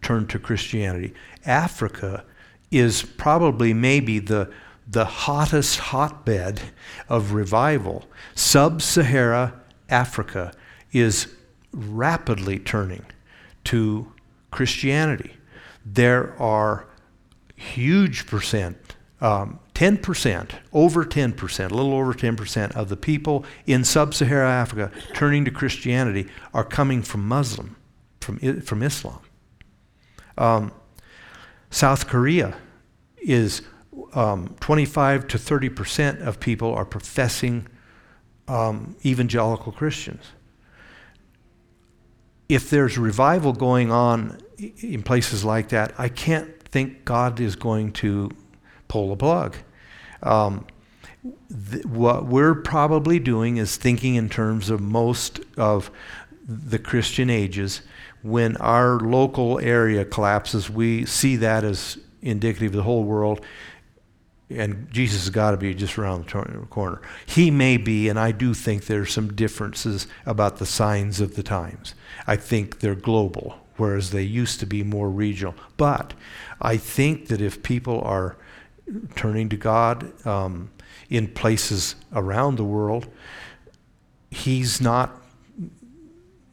turned to Christianity. Africa is probably maybe the the hottest hotbed of revival. Sub-Sahara Africa is rapidly turning to Christianity. There are huge percent, um, 10%, over 10%, a little over 10% of the people in sub Saharan Africa turning to Christianity are coming from Muslim, from, from Islam. Um, South Korea is um, 25 to 30% of people are professing um, evangelical Christians. If there's revival going on in places like that, I can't think God is going to pull the plug. Um, th- what we're probably doing is thinking in terms of most of the Christian ages. When our local area collapses, we see that as indicative of the whole world. And Jesus has got to be just around the corner. He may be, and I do think there's some differences about the signs of the times. I think they're global, whereas they used to be more regional. But I think that if people are turning to God um, in places around the world, He's not,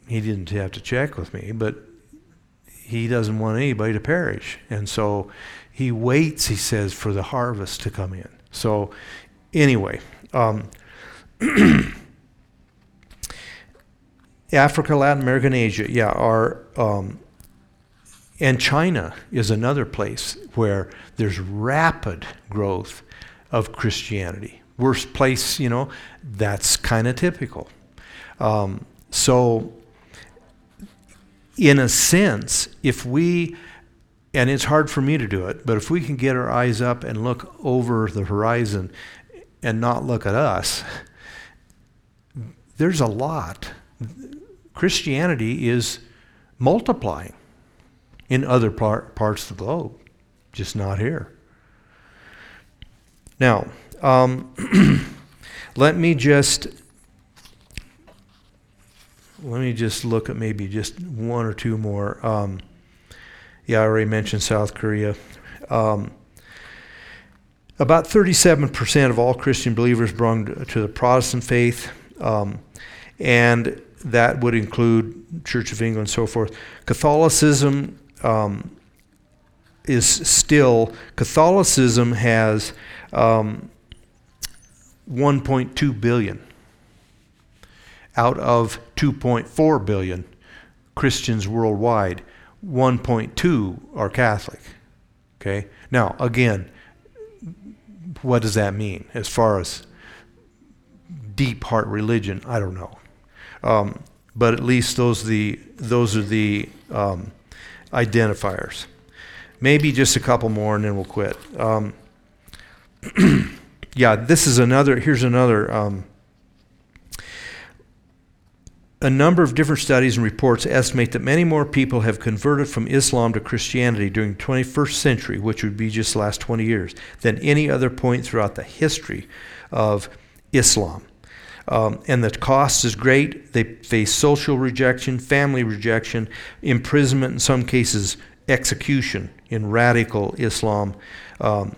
He didn't have to check with me, but He doesn't want anybody to perish. And so He waits, He says, for the harvest to come in. So, anyway. Um, Africa, Latin America, and Asia, yeah, are um, and China is another place where there's rapid growth of Christianity. Worst place, you know, that's kind of typical. Um, so, in a sense, if we, and it's hard for me to do it, but if we can get our eyes up and look over the horizon and not look at us, there's a lot. Christianity is multiplying in other par- parts of the globe, just not here. Now, um, let me just let me just look at maybe just one or two more. Um, yeah, I already mentioned South Korea. Um, about 37% of all Christian believers belong to the Protestant faith, um, and that would include Church of England and so forth. Catholicism um, is still Catholicism has um, 1.2 billion. out of 2.4 billion Christians worldwide, 1.2 are Catholic. Okay? Now, again, what does that mean as far as deep heart religion? I don't know. Um, but at least those are the, those are the um, identifiers. Maybe just a couple more and then we'll quit. Um, yeah, this is another, here's another. A number of different studies and reports estimate that many more people have converted from Islam to Christianity during the 21st century, which would be just the last 20 years, than any other point throughout the history of Islam. Um, and the cost is great. They face social rejection, family rejection, imprisonment, in some cases, execution in radical Islam. Um,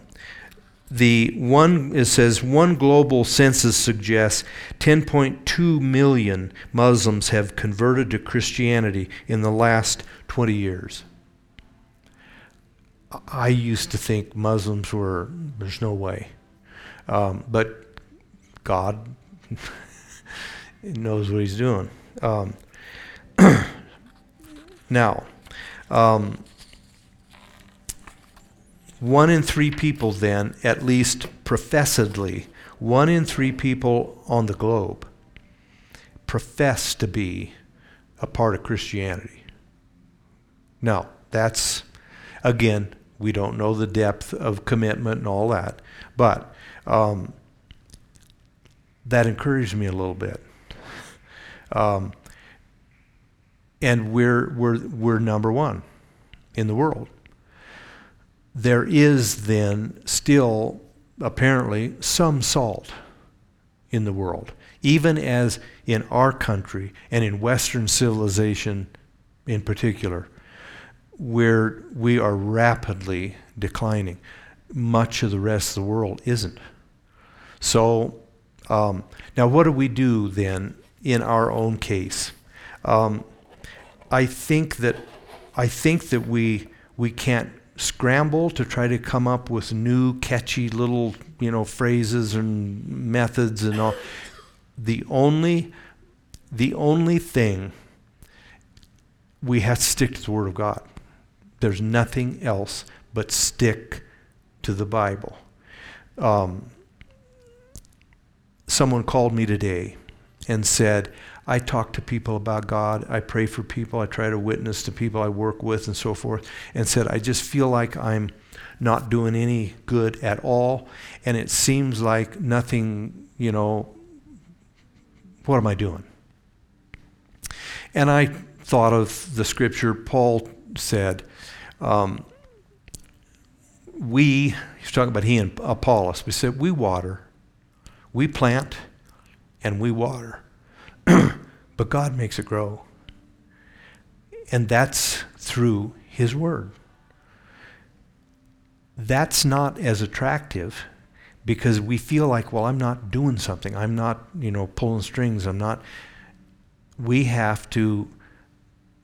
the one it says one global census suggests 10.2 million Muslims have converted to Christianity in the last 20 years. I used to think Muslims were there's no way, um, but God knows what He's doing. Um, now, um, one in three people, then, at least professedly, one in three people on the globe profess to be a part of Christianity. Now, that's, again, we don't know the depth of commitment and all that, but um, that encouraged me a little bit. Um, and we're, we're, we're number one in the world there is then still apparently some salt in the world, even as in our country and in Western civilization in particular, where we are rapidly declining. Much of the rest of the world isn't. So, um, now what do we do then in our own case? Um, I think that I think that we we can't scramble to try to come up with new catchy little you know phrases and methods and all. The only the only thing we have to stick to the word of god. There's nothing else but stick to the bible. Um, someone called me today and said I talk to people about God. I pray for people. I try to witness to people I work with and so forth. And said, I just feel like I'm not doing any good at all. And it seems like nothing, you know, what am I doing? And I thought of the scripture Paul said, um, we, he's talking about he and Apollos, we said, we water, we plant, and we water. but God makes it grow. And that's through His Word. That's not as attractive because we feel like, well, I'm not doing something. I'm not, you know, pulling strings. I'm not. We have to.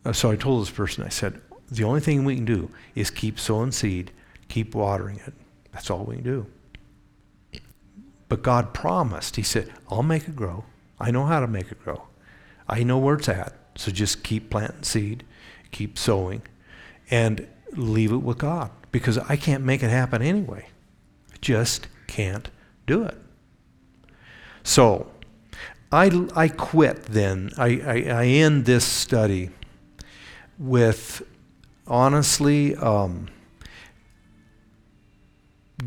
Uh, so I told this person, I said, the only thing we can do is keep sowing seed, keep watering it. That's all we can do. But God promised, He said, I'll make it grow. I know how to make it grow. I know where it's at. So just keep planting seed, keep sowing, and leave it with God because I can't make it happen anyway. I just can't do it. So I, I quit then. I, I, I end this study with honestly um,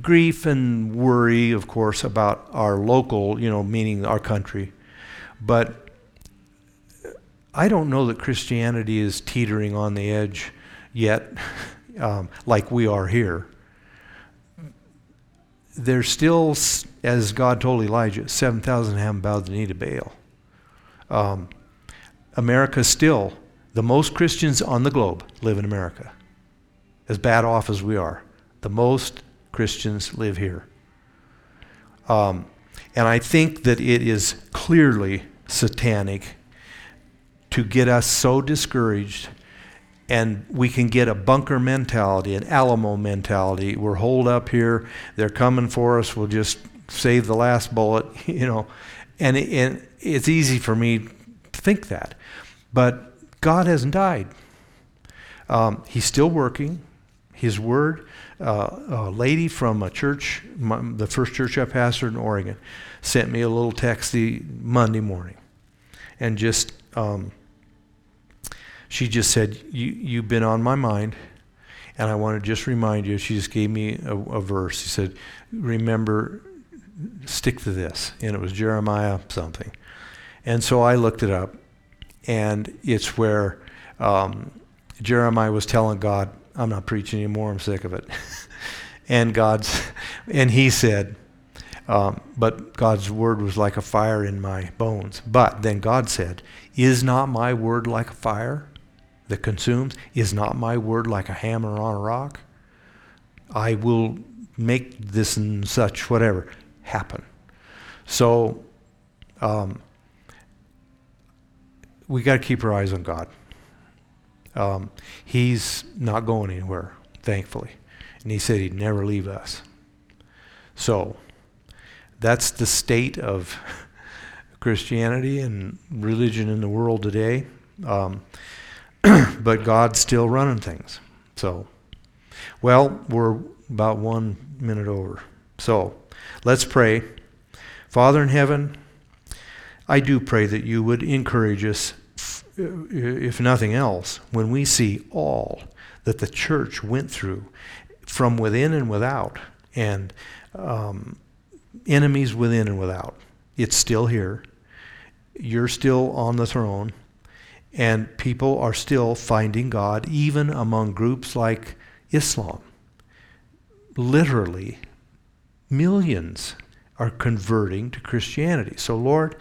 grief and worry, of course, about our local, you know, meaning our country but I don't know that Christianity is teetering on the edge yet, um, like we are here. There's still, as God told Elijah, 7,000 haven't bowed the knee to Baal. Um, America still, the most Christians on the globe live in America. As bad off as we are, the most Christians live here. Um, and I think that it is clearly satanic to get us so discouraged and we can get a bunker mentality, an Alamo mentality. We're holed up here, they're coming for us, we'll just save the last bullet, you know. And, it, and it's easy for me to think that. But God hasn't died. Um, he's still working. His word, uh, a lady from a church, my, the first church I pastored in Oregon, sent me a little text the Monday morning, and just um, she just said, you, "You've been on my mind." And I want to just remind you, she just gave me a, a verse. She said, Remember, stick to this. And it was Jeremiah something. And so I looked it up, and it's where um, Jeremiah was telling God, I'm not preaching anymore, I'm sick of it. and God's, and he said, um, but God's word was like a fire in my bones. But then God said, Is not my word like a fire? that consumes? Is not my word like a hammer on a rock? I will make this and such, whatever, happen. So um, we got to keep our eyes on God. Um, he's not going anywhere, thankfully. And he said he'd never leave us. So that's the state of Christianity and religion in the world today. Um, but God's still running things. So, well, we're about one minute over. So, let's pray. Father in heaven, I do pray that you would encourage us, if nothing else, when we see all that the church went through from within and without, and um, enemies within and without. It's still here. You're still on the throne. And people are still finding God, even among groups like Islam. Literally, millions are converting to Christianity. So, Lord,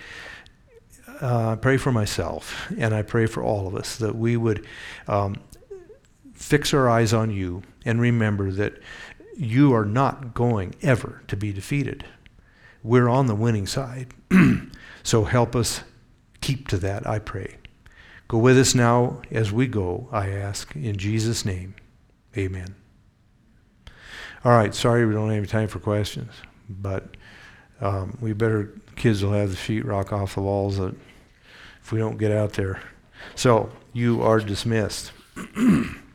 uh, I pray for myself and I pray for all of us that we would um, fix our eyes on you and remember that you are not going ever to be defeated. We're on the winning side. so help us keep to that, I pray. Go with us now as we go, I ask, in Jesus' name. Amen. All right, sorry we don't have any time for questions, but um, we better, kids will have the sheetrock off the walls if we don't get out there. So, you are dismissed.